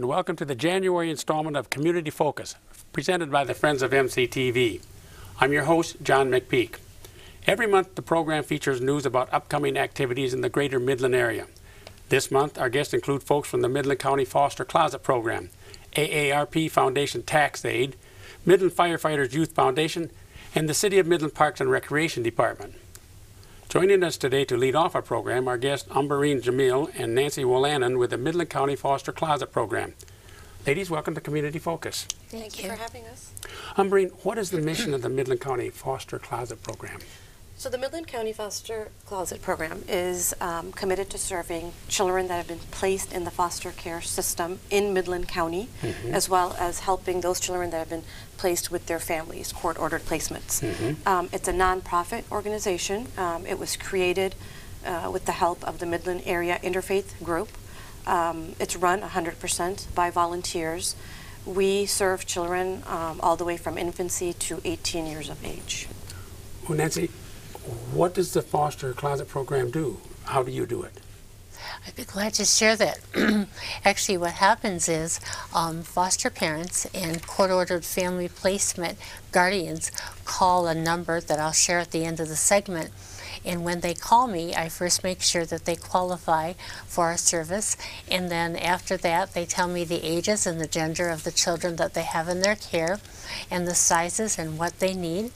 And welcome to the January installment of Community Focus, presented by the Friends of MCTV. I'm your host, John McPeak. Every month, the program features news about upcoming activities in the greater Midland area. This month, our guests include folks from the Midland County Foster Closet Program, AARP Foundation Tax-Aide, Midland Firefighters Youth Foundation, and the City of Midland Parks and Recreation Department. Joining us today to lead off our program are guests Umberine Jamil and Nancy Wolanin with the Midland County Foster Closet Program. Ladies, welcome to Community Focus. Thank, you for having us. Umberine, what is the mission of the Midland County Foster Closet Program? So the Midland County Foster Closet Program is um, committed to serving children that have been placed in the foster care system in Midland County, as well as helping those children that have been placed with their families, court-ordered placements. Um, it's a nonprofit organization. Um, it was created uh, with the help of the Midland Area Interfaith Group. Um, it's run 100% by volunteers. We serve children um, all the way from infancy to 18 years of age. Well, Nancy, what does the Foster Closet Program do? How do you do it? I'd be glad to share that. Actually, what happens is um, foster parents and court ordered family placement guardians call a number that I'll share at the end of the segment. And when they call me, I first make sure that they qualify for our service. And then after that, they tell me the ages and the gender of the children that they have in their care and the sizes and what they need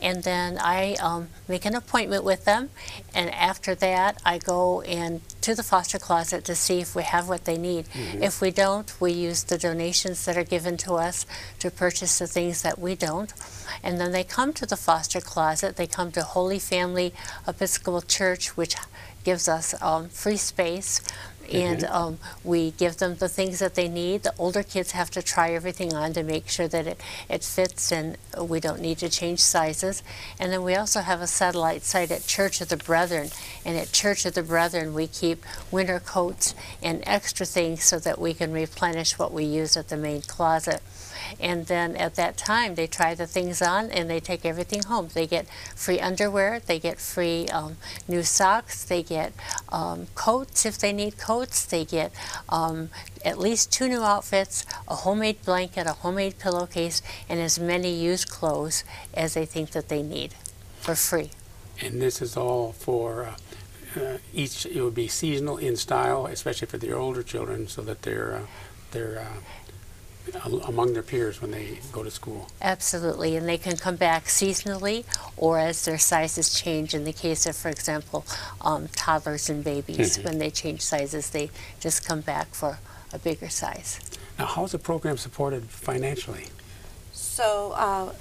and then I um, make an appointment with them. And after that, I go in to the foster closet to see if we have what they need. If we don't, we use the donations that are given to us to purchase the things that we don't. And then they come to the foster closet. They come to Holy Family Episcopal Church, which gives us um, free space and um, we give them the things that they need. The older kids have to try everything on to make sure that it, it fits and we don't need to change sizes. And then we also have a satellite site at Church of the Brethren. And at Church of the Brethren, we keep winter coats and extra things so that we can replenish what we use at the main closet. And then at that time, they try the things on and they take everything home. They get free underwear, they get free um, new socks, they get um, coats if they need coats, they get um, at least two new outfits, a homemade blanket, a homemade pillowcase, and as many used clothes as they think that they need for free. And this is all for uh, uh, each. It would be seasonal in style, especially for the older children, so that they're uh, they're uh, among their peers when they go to school. Absolutely, and they can come back seasonally or as their sizes change. In the case of, for example, um, toddlers and babies, when they change sizes, they just come back for a bigger size. Now, how is the program supported financially? So uh,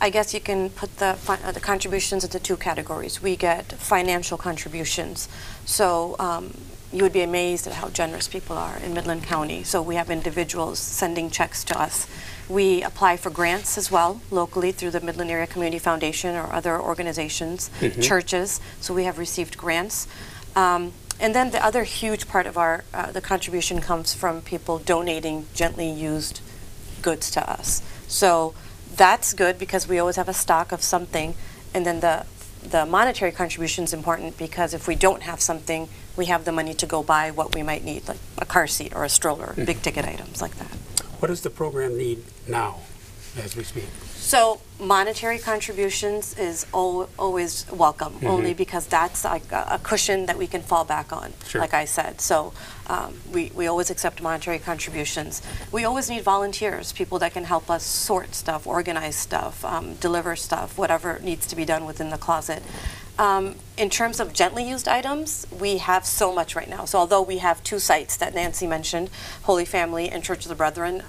I guess you can put the, uh, the contributions into two categories. We get financial contributions. So um, you would be amazed at how generous people are in Midland County. So we have individuals sending checks to us. We apply for grants as well locally through the Midland Area Community Foundation or other organizations, churches. So we have received grants. Um, and then the other huge part of our uh, the contribution comes from people donating gently used goods to us. So that's good because we always have a stock of something, and then the the monetary contribution is important because if we don't have something, we have the money to go buy what we might need, like a car seat or a stroller, hmm. big ticket items like that. What does the program need now? As we speak? So monetary contributions is al- always welcome, only because that's like a a cushion that we can fall back on, Sure. like I said. So um, we, we always accept monetary contributions. We always need volunteers, people that can help us sort stuff, organize stuff, um, deliver stuff, whatever needs to be done within the closet. Um, in terms of gently used items, we have so much right now. So although we have two sites that Nancy mentioned, Holy Family and Church of the Brethren,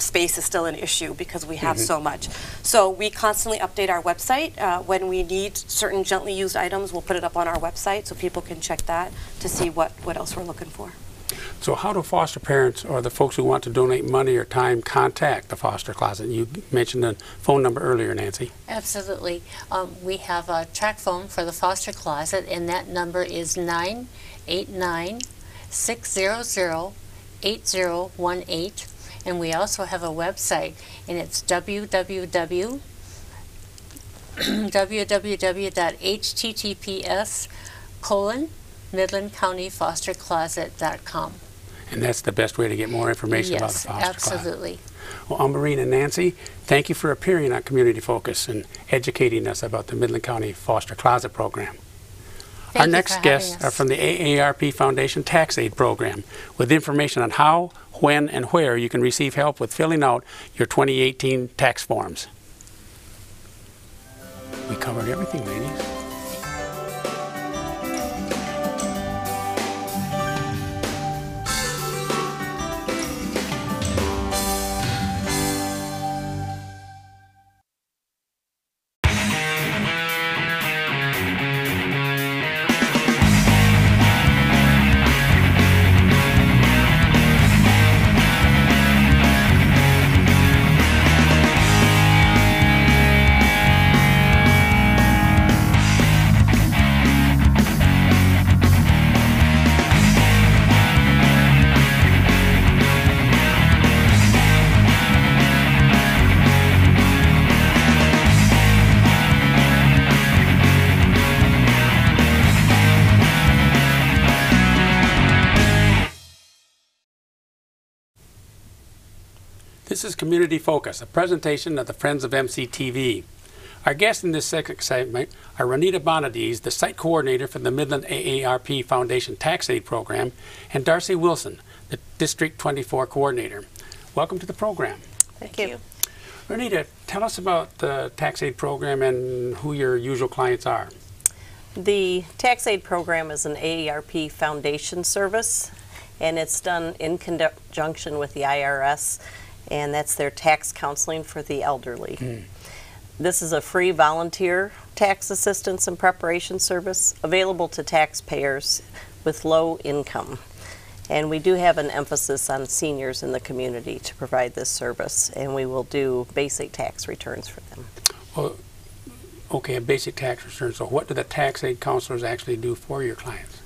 space is still an issue because we have so much. So we constantly update our website. Uh, when we need certain gently used items, we'll put it up on our website so people can check that to see what, what else we're looking for. So how do foster parents or the folks who want to donate money or time contact the foster closet? You mentioned the phone number earlier, Nancy. Absolutely. Um, we have a TracFone for the foster closet, and that number is 989 600 8018. And we also have a website, and it's www. www.https colon midlandcountyfostercloset.com. And that's the best way to get more information about the Yes, foster closet. absolutely. Well, Umberine and Nancy, thank you for appearing on Community Focus and educating us about the Midland County Foster Closet Program. Thank Our next guests are from the AARP Foundation Tax-Aide Program with information on how, when, and where you can receive help with filling out your 2018 tax forms. We covered everything, ladies. This is Community Focus, a presentation of the Friends of MCTV. Our guests in this segment are Renita Bonadies, the site coordinator for the Midland AARP Foundation Tax-Aide Program, and Darcy Wilson, the District 24 coordinator. Welcome to the program. Thank you. Renita, tell us about the tax aid program and who your usual clients are. The tax aid program is an AARP foundation service, and it's done in conjunction with the IRS, and that's their tax counseling for the elderly. This is a free volunteer tax assistance and preparation service available to taxpayers with low income. And we do have an emphasis on seniors in the community to provide this service, and we will do basic tax returns for them. Well, okay, a basic tax return. So, what do the tax aid counselors actually do for your clients?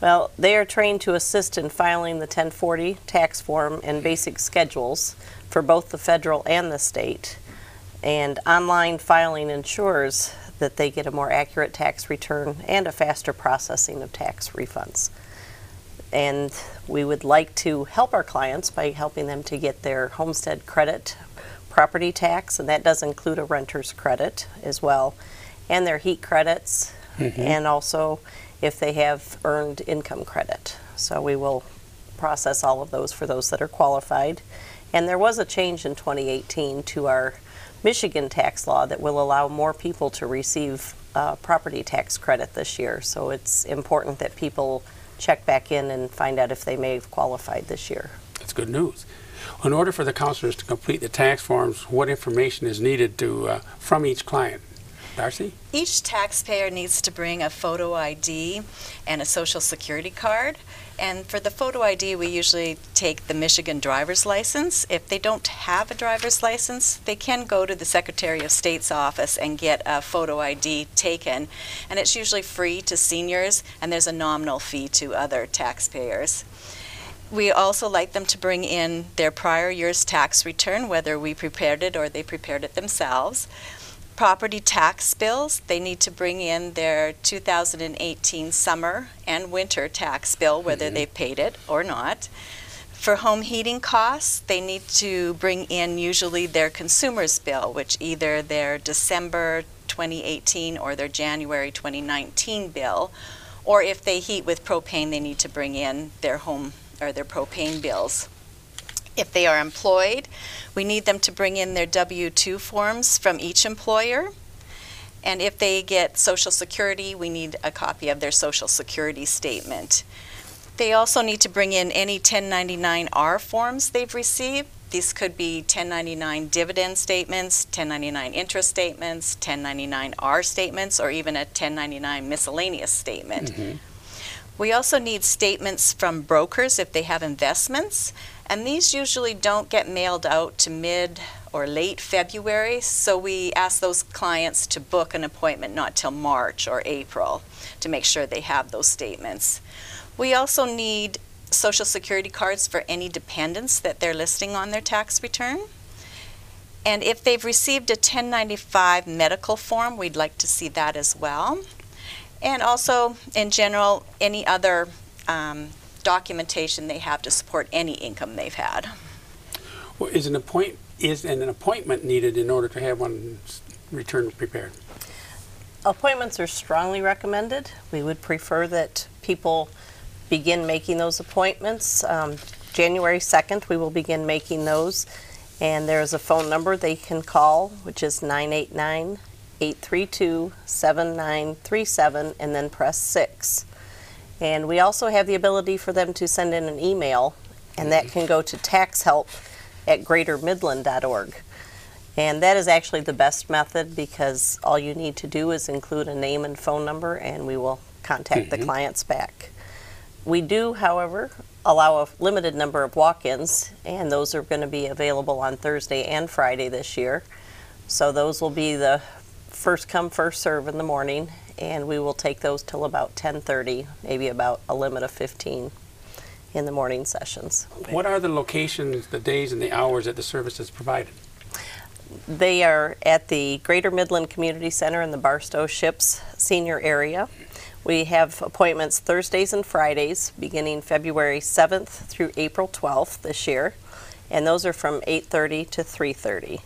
Well, they are trained to assist in filing the 1040 tax form and basic schedules for both the federal and the state. And online filing ensures that they get a more accurate tax return and a faster processing of tax refunds. And we would like to help our clients by helping them to get their homestead credit property tax, and that does include a renter's credit as well, and their heat credits, mm-hmm. and also if they have earned income credit. So we will process all of those for those that are qualified. And there was a change in 2018 to our Michigan tax law that will allow more people to receive uh, property tax credit this year. So it's important that people check back in and find out if they may have qualified this year. That's good news. In order for the counselors to complete the tax forms, what information is needed to uh, from each client? Darcy? Each taxpayer needs to bring a photo ID and a social security card. And for the photo ID, we usually take the Michigan driver's license. If they don't have a driver's license, they can go to the Secretary of State's office and get a photo ID taken. And it's usually free to seniors, and there's a nominal fee to other taxpayers. We also like them to bring in their prior year's tax return, whether we prepared it or they prepared it themselves property tax bills. They need to bring in their 2018 summer and winter tax bill, whether mm-hmm. they paid it or not. For home heating costs, they need to bring in usually their consumer's bill, which either their December 2018 or their January 2019 bill, or if they heat with propane, they need to bring in their home or their propane bills. If they are employed, we need them to bring in their W-2 forms from each employer. And if they get Social Security, we need a copy of their Social Security statement. They also need to bring in any 1099-R forms they've received. These could be 1099 dividend statements, 1099 interest statements, 1099-R statements, or even a 1099 miscellaneous statement. Mm-hmm. We also need statements from brokers if they have investments, and these usually don't get mailed out to mid or late February, so we ask those clients to book an appointment not till March or April to make sure they have those statements. We also need social security cards for any dependents that they're listing on their tax return. And if they've received a 1095 medical form, we'd like to see that as well. And also, in general, any other um, documentation they have to support any income they've had. Well, Is an appoint, is an appointment needed in order to have one's return prepared? Appointments are strongly recommended. We would prefer that people begin making those appointments. Um, January 2nd, we will begin making those. And there's a phone number they can call, which is 989 832 7937, and then press 6. And we also have the ability for them to send in an email, and that can go to taxhelp at greatermidland.org. And that is actually the best method because all you need to do is include a name and phone number, and we will contact the mm-hmm. clients back. We do, however, allow a limited number of walk ins, and those are going to be available on Thursday and Friday this year. So those will be the first come first serve in the morning and we will take those till about 10:30 maybe about a limit of 15 in the morning sessions What are the locations, the days, and the hours that the service is provided? They are at the Greater Midland Community Center in the Barstow Ships senior area. We have appointments Thursdays and Fridays beginning February 7th through April 12th this year, and those are from 8:30 to 3:30.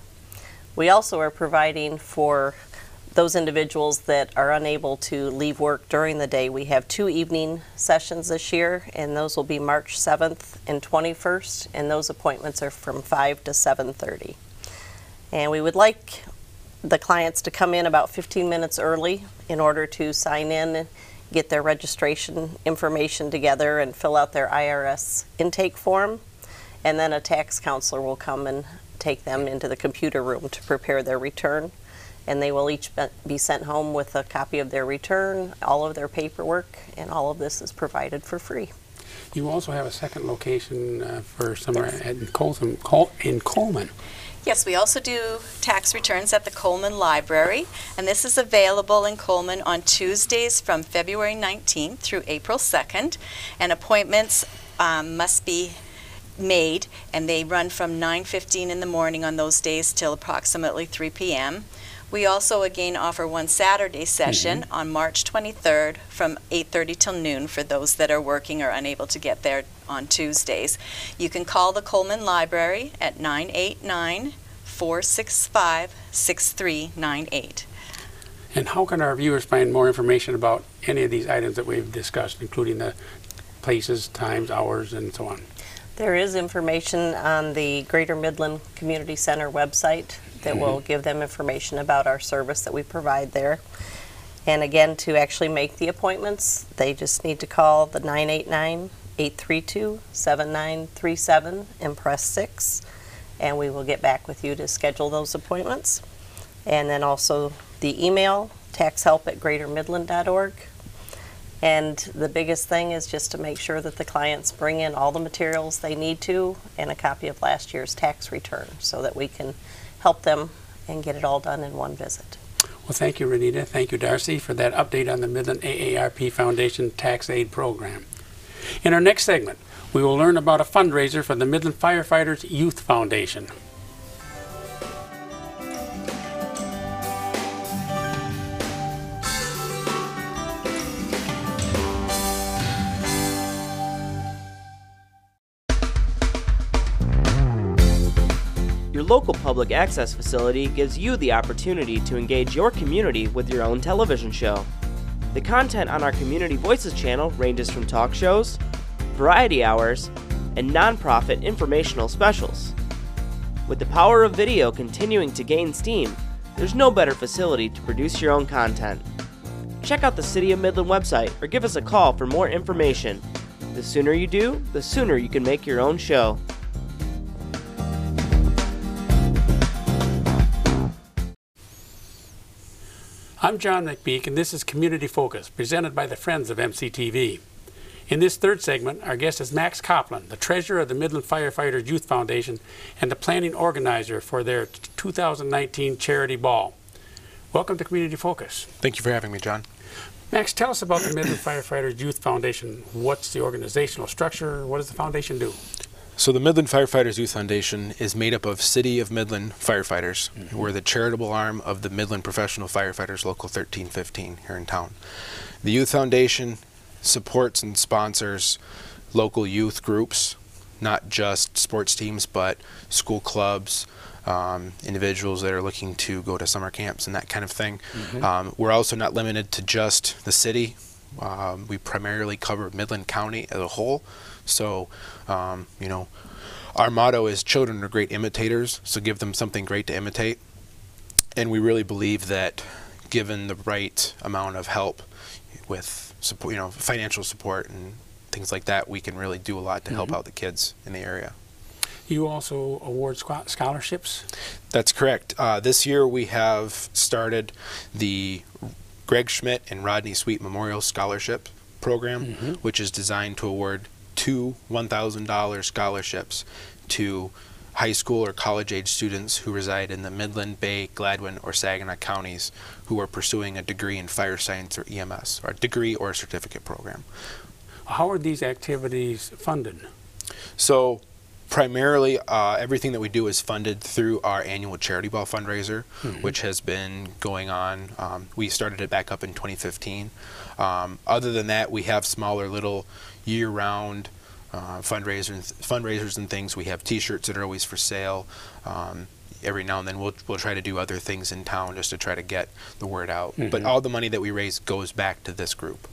We also are providing for those individuals that are unable to leave work during the day. We have two evening sessions this year, and those will be March 7th and 21st, and those appointments are from 5 to 7:30. And we would like the clients to come in about 15 minutes early in order to sign in, get their registration information together, and fill out their IRS intake form. And then a tax counselor will come and take them into the computer room to prepare their return. And they will each be- be sent home with a copy of their return, all of their paperwork, and all of this is provided for free. You also have a second location uh, for somewhere at- in Coleman, Col- in Coleman. Yes, we also do tax returns at the Coleman Library, and this is available in Coleman on Tuesdays from February 19th through April 2nd, and appointments um, must be made, and they run from 9:15 in the morning on those days till approximately 3 p.m. We also again offer one Saturday session mm-hmm. on March 23rd from 8:30 till noon for those that are working or unable to get there on Tuesdays. You can call the Coleman Library at 989-465-6398. And how can our viewers find more information about any of these items that we've discussed, including the places, times, hours, and so on? There is information on the Greater Midland Community Center website that will give them information about our service that we provide there. And again, to actually make the appointments, they just need to call the 989 832 7937 and press 6, and we will get back with you to schedule those appointments. And then also the email, taxhelp at greatermidland.org. And the biggest thing is just to make sure that the clients bring in all the materials they need to and a copy of last year's tax return so that we can help them and get it all done in one visit. Well, thank you, Renita. Thank you, Darcy, for that update on the Midland AARP Foundation Tax-Aide Program. In our next segment, we will learn about a fundraiser for the Midland Firefighters Youth Foundation. Local public access facility gives you the opportunity to engage your community with your own television show. The content on our Community Voices channel ranges from talk shows, variety hours, and nonprofit informational specials. With the power of video continuing to gain steam, there's no better facility to produce your own content. Check out the City of Midland website or give us a call for more information. The sooner you do, the sooner you can make your own show. I'm John McPeak, and this is Community Focus, presented by the Friends of MCTV. In this third segment, our guest is Max Copland, the treasurer of the Midland Firefighters Youth Foundation and the planning organizer for their 2019 charity ball. Welcome to Community Focus. Thank you for having me, John. Max, tell us about the Midland Firefighters Youth Foundation. What's the organizational structure? What does the foundation do? So the Midland Firefighters Youth Foundation is made up of City of Midland firefighters. Mm-hmm. We're the charitable arm of the Midland Professional Firefighters Local 1315 here in town. The Youth Foundation supports and sponsors local youth groups, not just sports teams, but school clubs, um, individuals that are looking to go to summer camps and that kind of thing. Um, we're also not limited to just the city. Um, we primarily cover Midland County as a whole. So, um, you know, our motto is children are great imitators, so give them something great to imitate. And we really believe that given the right amount of help with support, you know, financial support and things like that, we can really do a lot to help out the kids in the area. You also award scholarships. That's correct. Uh, this year we have started the Greg Schmidt and Rodney Sweet Memorial Scholarship Program, which is designed to award two $1,000 scholarships to high school or college age students who reside in the Midland, Bay, Gladwin, or Saginaw counties who are pursuing a degree in fire science or EMS, or a degree or a certificate program. How are these activities funded? So, primarily, uh, everything that we do is funded through our annual charity ball fundraiser, which has been going on. Um, we started it back up in 2015. Um, other than that, we have smaller little year-round uh, fundraisers, fundraisers and things. We have T-shirts that are always for sale. Um, every now and then, we'll we'll try to do other things in town just to try to get the word out. But all the money that we raise goes back to this group.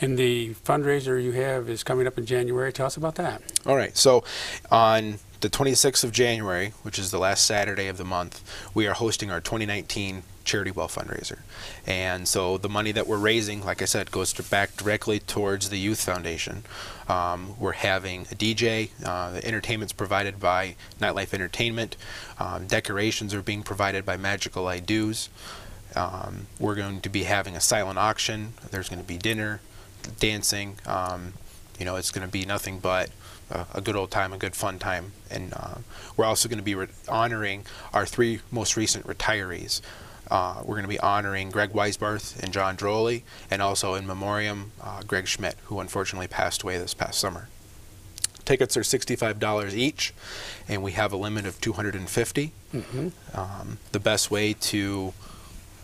And the fundraiser you have is coming up in January. Tell us about that. All right. So on the 26th of January, which is the last Saturday of the month, we are hosting our 2019 charity well fundraiser. And so the money that we're raising, like I said, goes to back directly towards the Youth Foundation. Um, we're having a DJ. Uh, the entertainment's provided by Nightlife Entertainment. Um, decorations are being provided by Magical I Do's. Um, we're going to be having a silent auction. There's going to be dinner, dancing. Um, you know, it's going to be nothing but a, good old time, a good fun time. And uh, we're also going to be honoring our three most recent retirees. Uh, we're going to be honoring Greg Weisbarth and John Droley, and also in memoriam uh, Greg Schmidt, who unfortunately passed away this past summer. Tickets are $65 each, and we have a limit of 250. Um, the best way to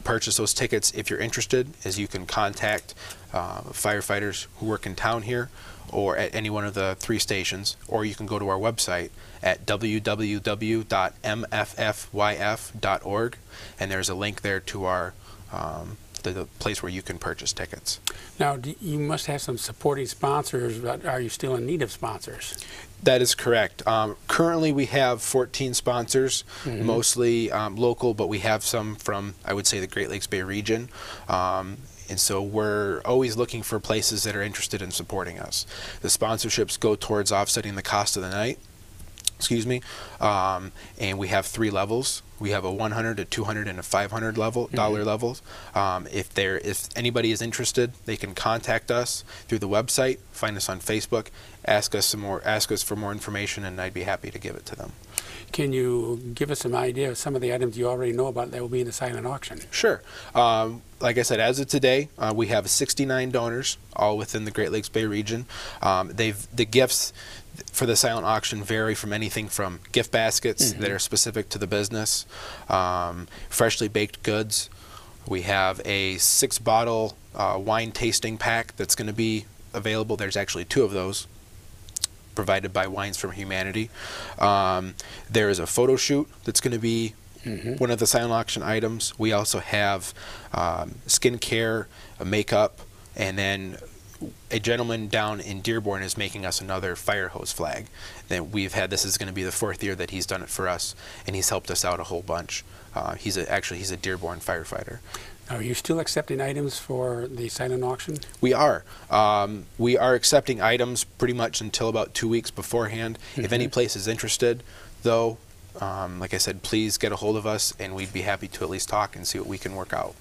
purchase those tickets if you're interested is you can contact uh, firefighters who work in town here or at any one of the three stations or you can go to our website at www.mffyf.org and there's a link there to our um, the, the place where you can purchase tickets Now, do, you must have some supporting sponsors, but are you still in need of sponsors? That is correct. Um, currently, we have 14 sponsors, mostly um, local, but we have some from, I would say, the Great Lakes Bay region. Um, and so we're always looking for places that are interested in supporting us. The sponsorships go towards offsetting the cost of the night. Excuse me. Um, and we have three levels. We have a 100, a 200, and a 500 level dollar levels. Um, if there, if anybody is interested, they can contact us through the website, find us on Facebook, ask us some more, ask us for more information, and I'd be happy to give it to them. Can you give us some idea of some of the items you already know about that will be in the silent auction? Sure. Um, like I said, as of today, uh, we have 69 donors, all within the Great Lakes Bay region. Um, they've the gifts for the silent auction vary from anything from gift baskets that are specific to the business, um, freshly baked goods. We have a six bottle uh, wine tasting pack that's going to be available. There's actually two of those. provided by Wines from Humanity. Um, there is a photo shoot that's going to be one of the silent auction items. We also have um, skincare, makeup, and then a gentleman down in Dearborn is making us another fire hose flag. That we've had this is going to be the fourth year that he's done it for us, and he's helped us out a whole bunch. Uh, he's a, actually he's a Dearborn firefighter. Are you still accepting items for the silent auction? We are. Um, we are accepting items pretty much until about two weeks beforehand. If any place is interested, though, um, like I said, please get a hold of us, and we'd be happy to at least talk and see what we can work out.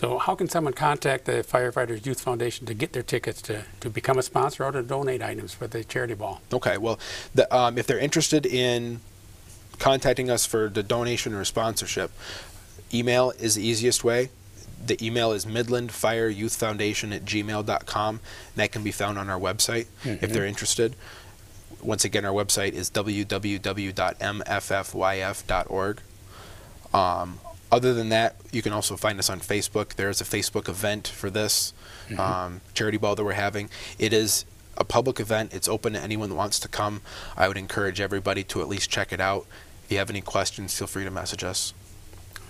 So how can someone contact the Firefighters Youth Foundation to get their tickets to, to become a sponsor or to donate items for the charity ball? Okay. Well, the, um, if they're interested in contacting us for the donation or sponsorship, email is the easiest way. The email is Midland Fire Youth Foundation at gmail.com. And that can be found on our website if they're interested. Once again, our website is www.mffyf.org. Um, other than that, you can also find us on Facebook. There is a Facebook event for this um, charity ball that we're having. It is a public event. It's open to anyone that wants to come. I would encourage everybody to at least check it out. If you have any questions, feel free to message us.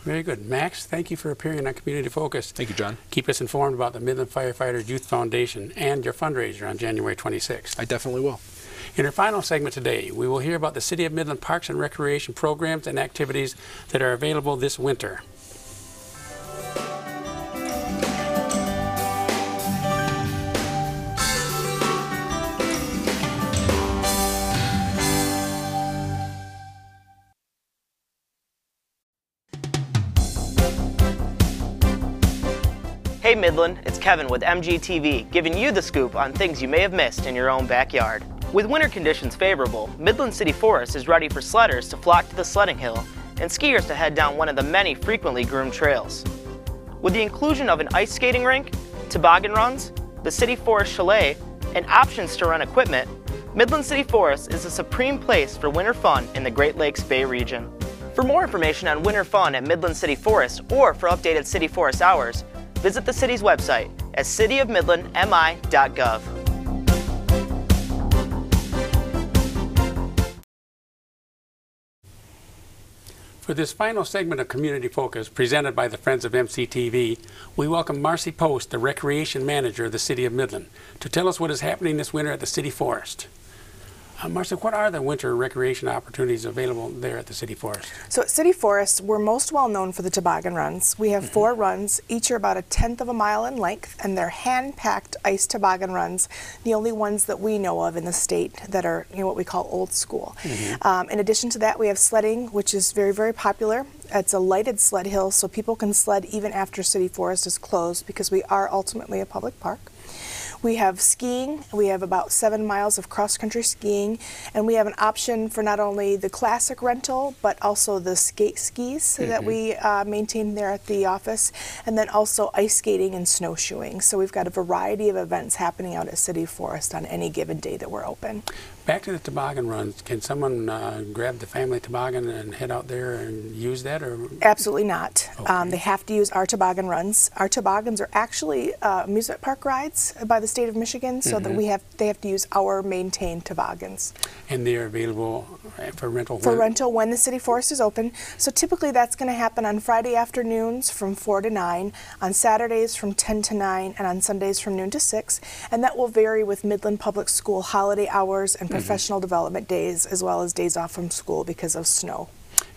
Very good. Max, thank you for appearing on Community Focus. Thank you, John. Keep us informed about the Midland Firefighters Youth Foundation and your fundraiser on January 26th. I definitely will. In our final segment today, we will hear about the City of Midland Parks and Recreation programs and activities that are available this winter. Hey Midland, it's Kevin with MCTV, giving you the scoop on things you may have missed in your own backyard. With winter conditions favorable, Midland City Forest is ready for sledders to flock to the sledding hill and skiers to head down one of the many frequently groomed trails. With the inclusion of an ice skating rink, toboggan runs, the City Forest Chalet, and options to rent equipment, Midland City Forest is the supreme place for winter fun in the Great Lakes Bay region. For more information on winter fun at Midland City Forest or for updated City Forest hours, visit the city's website at cityofmidlandmi.gov. For this final segment of Community Focus presented by the Friends of MCTV, we welcome Marcy Post, the Recreation Manager of the City of Midland, to tell us what is happening this winter at the City Forest. Uh, Marcy, what are the winter recreation opportunities available there at the City Forest? So at City Forest, we're most well known for the toboggan runs. We have four runs, each are about a tenth of a mile in length, and they're hand-packed ice toboggan runs, the only ones that we know of in the state that are you know, what we call old school. Um, in addition to that, we have sledding, which is very, very popular. It's a lighted sled hill, so people can sled even after City Forest is closed because we are ultimately a public park. We have skiing. We have about seven miles of cross-country skiing, and we have an option for not only the classic rental, but also the skate skis that we uh, maintain there at the office, and then also ice skating and snowshoeing. So we've got a variety of events happening out at City Forest on any given day that we're open. Back to the toboggan runs, can someone uh, grab the family toboggan and head out there and use that? or Absolutely not. Um, they have to use our toboggan runs. Our toboggans are actually uh, amusement park rides by the state of Michigan, so that we have they have to use our maintained toboggans And they're available uh, for rental? for when- rental when the city forest is open. So typically that's going to happen on Friday afternoons from 4 to 9, on Saturdays from 10 to 9, and on Sundays from noon to 6. And that will vary with Midland Public School holiday hours and professional development days, as well as days off from school because of snow.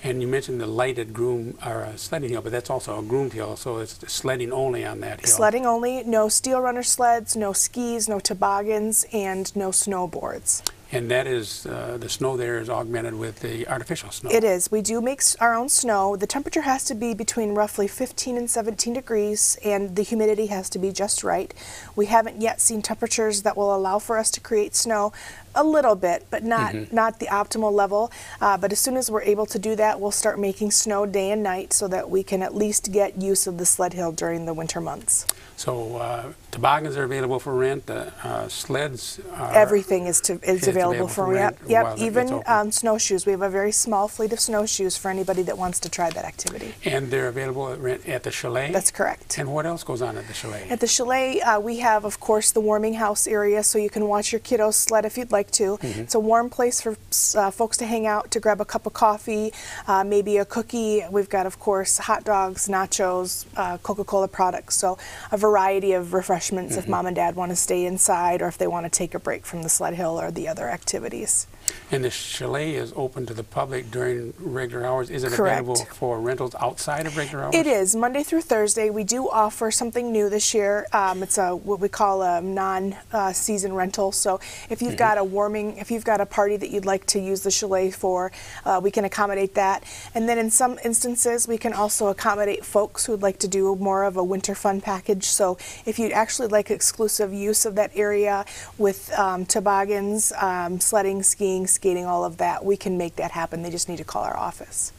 And you mentioned the lighted groom or uh, sledding hill, but that's also a groomed hill, so it's sledding only on that hill. Sledding only, no steel runner sleds, no skis, no toboggans, and no snowboards. And that is, uh, the snow there is augmented with the artificial snow. It is. We do make our own snow. The temperature has to be between roughly 15 and 17 degrees, and the humidity has to be just right. We haven't yet seen temperatures that will allow for us to create snow. A little bit, but not not the optimal level. Uh, but as soon as we're able to do that, we'll start making snow day and night so that we can at least get use of the sled hill during the winter months. So uh, toboggans are available for rent, uh, uh, sleds are... Everything is to is available available for for rent. rent Yep, even um, snowshoes. We have a very small fleet of snowshoes for anybody that wants to try that activity. And they're available at rent at the chalet? That's correct. And what else goes on at the chalet? At the chalet, uh, we have, of course, the warming house area, so you can watch your kiddos sled if you'd like to. It's a warm place for uh, folks to hang out, to grab a cup of coffee, uh, maybe a cookie. We've got, of course, hot dogs, nachos, uh, Coca-Cola products. So a variety of refreshments if mom and dad want to stay inside or if they want to take a break from the sled hill or the other activities. And the chalet is open to the public during regular hours. Is it Correct. available for rentals outside of regular hours? It is Monday through Thursday. We do offer something new this year. Um, it's a what we call a non-season rental. So if you've got a warming, if you've got a party that you'd like to use the chalet for, uh, we can accommodate that. And then in some instances, we can also accommodate folks who'd like to do more of a winter fun package. So if you'd actually like exclusive use of that area with um, toboggans, um, sledding, skiing, skating, all of that, we can make that happen. They just need to call our office.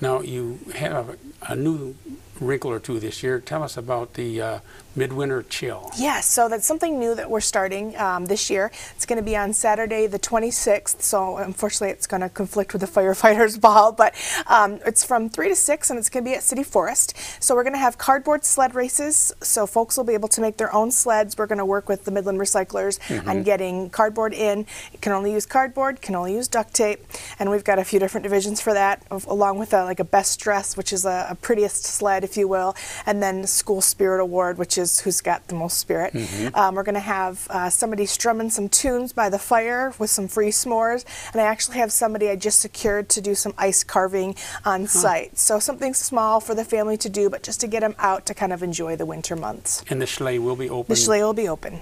Now, you have a, a new wrinkle or two this year. Tell us about the uh, midwinter chill. Yes, so that's something new that we're starting um, this year. It's going to be on Saturday, the 26th. So unfortunately, it's going to conflict with the firefighters' ball, but um, it's from 3 to 6, and it's going to be at City Forest. So we're going to have cardboard sled races. So folks will be able to make their own sleds. We're going to work with the Midland Recyclers on getting cardboard in. You can only use cardboard, can only use duct tape, and we've got a few different divisions for that, of, along with a, like a best dress, which is a, a prettiest sled, if you will, and then school spirit award, which is who's got the most spirit. Um, we're going to have uh, somebody strumming some tunes by the fire with some free s'mores, and I actually have somebody I just secured to do some ice carving on site. So something small for the family to do, but just to get them out to kind of enjoy the winter months. And the chalet will be open. The chalet will be open.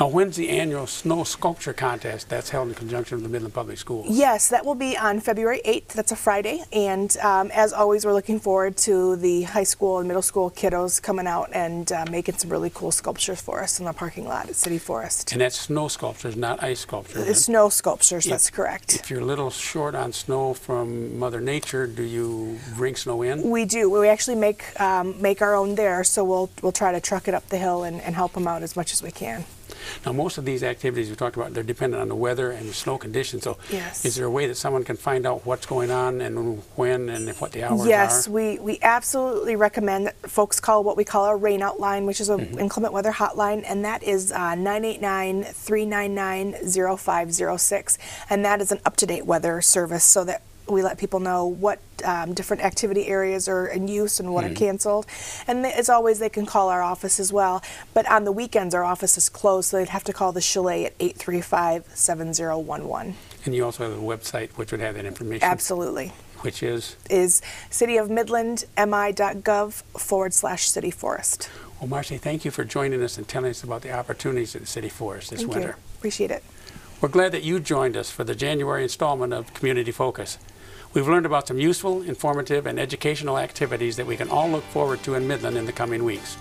Now, when's the annual snow sculpture contest that's held in conjunction with the Midland Public Schools? Yes, that will be on February 8th. That's a Friday. And um, as always, we're looking forward to the high school and middle school kiddos coming out and uh, making some really cool sculptures for us in the parking lot at City Forest. And that's snow sculptures, not ice sculptures. It's snow sculptures, If- that's correct. If you're a little short on snow from Mother Nature, do you bring snow in? We do. We actually make um, make our own there, so we'll we'll try to truck it up the hill and, and help them out as much as we can. Now, most of these activities we talked about, they're dependent on the weather and the snow conditions. So, Yes. is there a way that someone can find out what's going on and when and what the hours Yes, are? Yes, we, we absolutely recommend that folks call what we call our rain out line, which is an Mm-hmm. inclement weather hotline, and that is uh, 989 399 0506. And that is an up to date weather service so that we let people know what um, different activity areas are in use and what Mm-hmm. are canceled. And as always, they can call our office as well. But on the weekends, our office is closed, so they'd have to call the chalet at 835 7011. And you also have a website which would have that information. Absolutely. Which is, is cityofmidlandmi.gov forward slash city forest. well, Marcy, thank you for joining us and telling us about the opportunities at the City Forest this Thank winter. you. Appreciate it. We're glad that you joined us for the January installment of Community Focus. We've learned about some useful, informative, and educational activities that we can all look forward to in Midland in the coming weeks.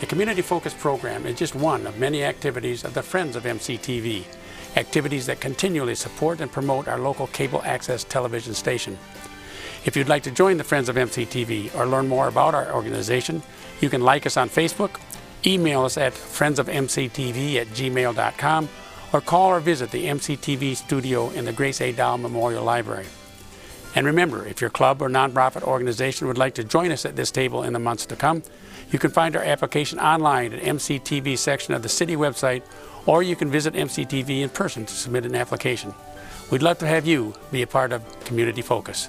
The Community Focus program is just one of many activities of the Friends of MCTV, activities that continually support and promote our local cable access television station. If you'd like to join the Friends of MCTV or learn more about our organization, you can like us on Facebook, email us at friendsofmctv at gmail.com, or call or visit the MCTV studio in the Grace A. Dow Memorial Library. And remember, if your club or nonprofit organization would like to join us at this table in the months to come, you can find our application online at MCTV section of the city website, or you can visit MCTV in person to submit an application. We'd love to have you be a part of Community Focus.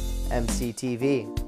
mctv.